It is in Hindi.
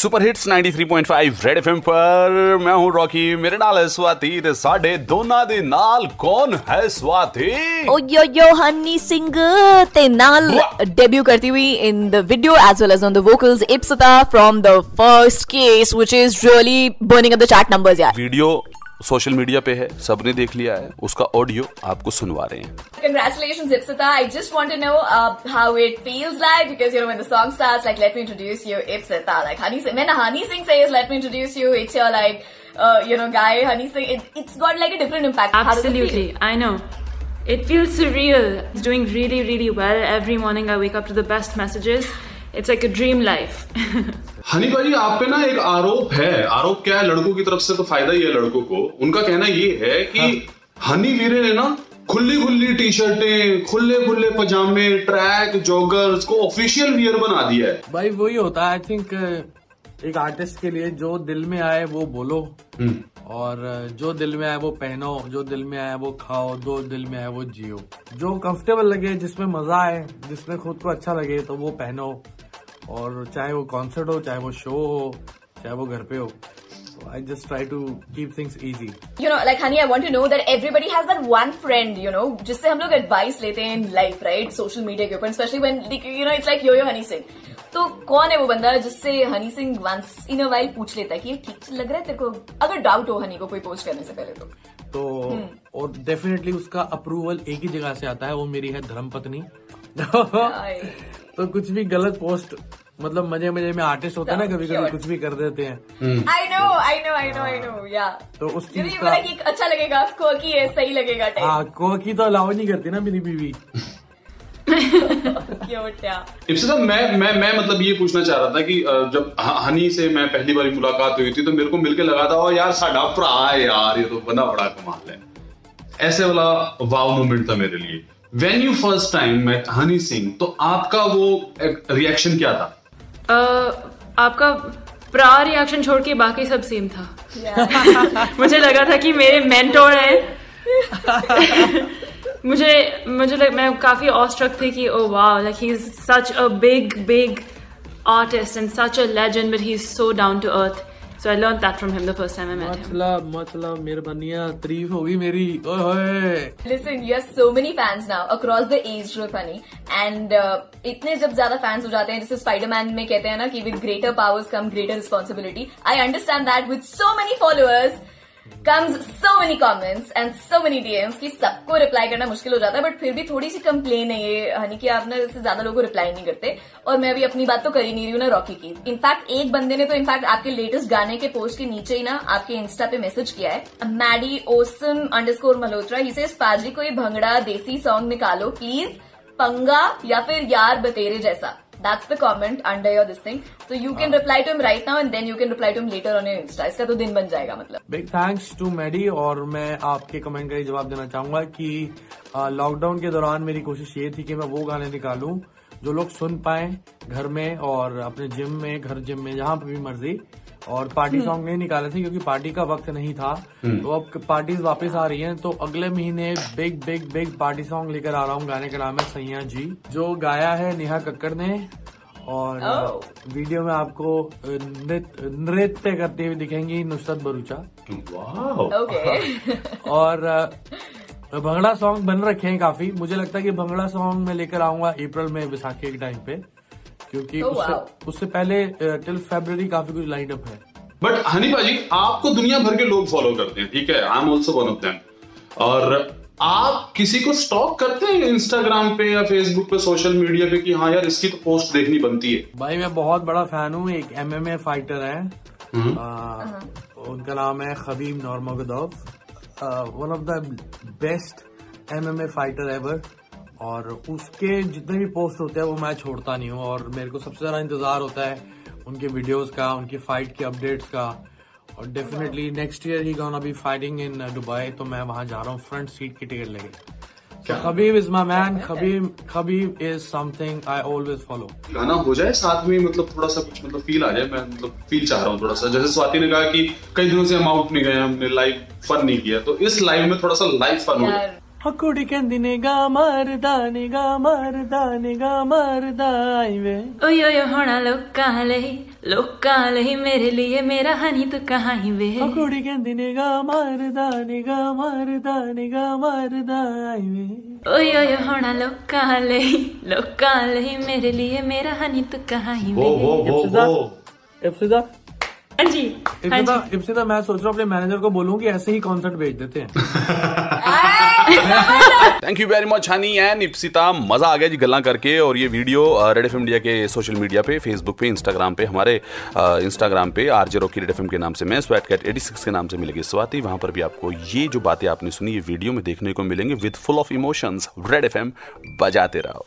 सुपर हिट्स 93.5 रेड एफएम पर मैं हूँ रॉकी मेरे नाल है स्वाति ते साडे दोना दे नाल कौन है स्वाति? ओ यो यो हनी सिंह ते नाल डेब्यू करती हुई in the video as well as on the vocals Ipsita from the first case which is really burning up the chart numbers यार। वीडियो सोशल मीडिया पे है सबने देख लिया है उसका ऑडियो आपको सुनवा रहे हैं। Congratulation Ipsita I just want know how it feels like because you know the song start like let me introduce you Ipsita like Honey Singh man Honey Singh से let me introduce you it's your like you know guy Honey Singh it's got like a different impact I know it feels real is doing really really well every morning I wake up to the best messages It's like a dream life. Honey भाई आप पे ना एक आरोप है। आरोप क्या है? लड़कों की तरफ़ से तो फ़ायदा ही है लड़कों को। उनका कहना ये है कि हाँ। हनी वीरे ने ना खुली खुली टी शर्टें खुले खुले पजामे ट्रैक जॉगर्स को ऑफिशियल वियर बना दिया है। भाई वही होता है आई थिंक एक आर्टिस्ट के लिए जो दिल में आए वो बोलो। और जो दिल में आए वो पहनो जो दिल में आए वो खाओ जो दिल में आए वो जियो। जो कंफर्टेबल लगे जिसमें मज़ा आए जिसमें खुद को अच्छा लगे तो वो पहनो। और चाहे वो कॉन्सर्ट हो चाहे वो शो हो चाहे वो घर पे हो I just try to keep things easy You know, like Honey, I want to know that everybody has that one friend, you know, जिससे हम लोग एडवाइस लेते हैं in life right social media के ऊपर specially when you know it's like yo yo Honey Singh तो कौन है वो बंदा जिससे Honey Singh once in a while पूछ लेता है कि ये ठीक लग रहा है तेरे को? अगर डाउट हो हनी को कोई पोस्ट करने से पहले तो। तो और डेफिनेटली उसका अप्रूवल एक ही जगह से आता है वो मेरी है धर्मपत्नी आए। तो कुछ भी गलत पोस्ट मतलब मज़े मज़े में आर्टिस्ट होता है ना कभी कभी कुछ भी कर देते हैं। I know I know I know I know या तो उस चीज़ का अच्छा लगेगा कोकी है सही लगेगा हाँ टाइप को की तो अलाउ नहीं करती ना मेरी बीवी। साहब मैं मैं मैं मतलब ये पूछना चाह रहा था कि जब हनी से मैं पहली बार मुलाकात हुई थी तो मेरे को मिलके लगा था और यार साडा भरा है यार ये तो बना बड़ा कमाल है। ऐसे वाला वाव मोमेंट था मेरे लिए। When you first time met Honey Singh तो आपका वो रिएक्शन क्या था? आपका प्रा रिएक्शन छोड़ के बाकी सब सेम था। Yeah. मुझे लगा था कि मेरे मेंटोर हैं। मुझे मुझे लग, मैं काफ़ी ऑस्ट्रक थी कि ओ वाह like he is such a big big artist and such a legend but he is so down to earth so I learn that from him the first time I met him मतलब मतलब मेहरबानियाँ तारीफ़ होगी मेरी ओए होए Listen, you have so many fans now across the age group, honey. And uh, इतने जब ज़्यादा फैंस हो जाते हैं जैसे स्पाइडरमैन में कहते हैं ना कि with greater powers come greater responsibility I understand that with so many followers comes so many comments and so many DMs कि सबको रिप्लाई करना मुश्किल हो जाता है बट फिर भी थोड़ी सी कंप्लेन है ये हनी कि आप ना इससे ज़्यादा लोगों को रिप्लाई नहीं करते। और मैं भी अपनी बात तो कर ही नहीं रही हूँ ना रॉकी की। इनफैक्ट एक बंदे ने तो इनफैक्ट आपके लेटेस्ट गाने के पोस्ट के नीचे ही ना आपके इंस्टा पे मैसेज किया है। मैडी ओसम अंडरस्कोर मल्होत्रा ही से पाजी कोई भंगड़ा देसी सॉन्ग निकालो प्लीज़ पंगा या फिर यार बतेरे जैसा That's the comment under your this thing. So you can reply to him right now and then you can reply to him later on your Insta. इसका तो दिन बन जाएगा मतलब. बिग थैंक्स टू मैडी और मैं आपके कमेंट का ही जवाब देना चाहूँगा कि लॉकडाउन के दौरान मेरी कोशिश ये थी कि मैं वो गाने निकालूं जो लोग सुन पाए घर में और अपने जिम में घर जिम में जहाँ पर भी मर्ज़ी और पार्टी सॉन्ग नहीं निकाले थे क्योंकि पार्टी का वक्त नहीं था। तो अब पार्टीज़ वापस आ रही हैं तो अगले महीने big big big party song लेकर आ रहा हूँ गाने का नाम है सैया जी जो गाया है नेहा कक्कड़ ने। और Oh. वीडियो में आपको नृत्य नृत्य करते हुए दिखेंगी नुसरत बरूचा Okay. और भंगड़ा सॉन्ग बन रखे हैं काफ़ी। मुझे लगता है कि भंगड़ा सॉन्ग मैं लेकर आऊँगा अप्रैल में विसाखी के टाइम पे। क्योंकि Oh, उससे wow. उससे पहले टिल फेब्रवरी काफ़ी कुछ लाइन अप है। बट हनी भाजी आपको दुनिया भर के लोग फॉलो करते हैं ठीक है? I am also one of them और आप किसी को स्टॉक करते हैं इंस्टाग्राम पे या फेसबुक पे सोशल मीडिया पे कि हाँ यार इसकी तो पोस्ट देखनी बनती है? भाई मैं बहुत बड़ा फ़ैन हूँ एक एमएमए फाइटर है। हम्म। अ, उनका नाम है Khabib Nurmagomedov one of the best MMA fighter ever और उसके जितने भी पोस्ट होते हैं वो मैं छोड़ता नहीं हूँ। और मेरे को सबसे ज़्यादा इंतज़ार होता है उनके वीडियोस का उनकी फाइट के अपडेट्स का। और definitely next year he gonna be fighting in Dubai तो मैं वहाँ जा रहा हूँ फ्रंट सीट की टिकट लेके। Khabib is my man. Khabib Khabib is something I always follow. गाना हो जाए साथ में मतलब थोड़ा सा कुछ मतलब फील आ जाए मैं मतलब फील चाह रहा हूँ थोड़ा सा। जैसे स्वाति ने कहा कि कई दिनों से हम आउट नहीं गए हमने लाइव फन नहीं किया। तो इस लाइव में थोड़ा सा लाइव फन हो जाए। ಹಾಕುಡಿಕೆಂದಿನಿಗ ಮಾರದಾನಿಗ ಮಾರದಾನಿಗ ಮಾರದಾಯಿವೆ ओयो होना लोकाले लोकाले मेरे लिए मेरा तो वे। ಹಾಕುಡಿಕೆಂದಿನಿಗ ಮಾರದಾನಿಗ ಮಾರದಾನಿಗ ओयो होना मेरे लिए मेरा तो हाँ अपने मैनेजर को बोलूँ कि ऐसे ही कॉन्सर्ट भेज देते हैं। Thank you very much Honey and Ipsita मज़ा आ गया जी गल्ला करके और ये वीडियो रेड एफएम इंडिया के सोशल मीडिया पे फेसबुक पे इंस्टाग्राम पे, हमारे इंस्टाग्राम पे आरजे रॉकी रेड एफ़ के नाम से मैं स्वेट कैट एटी सिक्स के नाम से मिलेगी स्वाति वहाँ पर भी आपको ये जो बातें आपने सुनी, ये वीडियो में देखने को मिलेंगे with full of emotions Red FM बजाते रहो।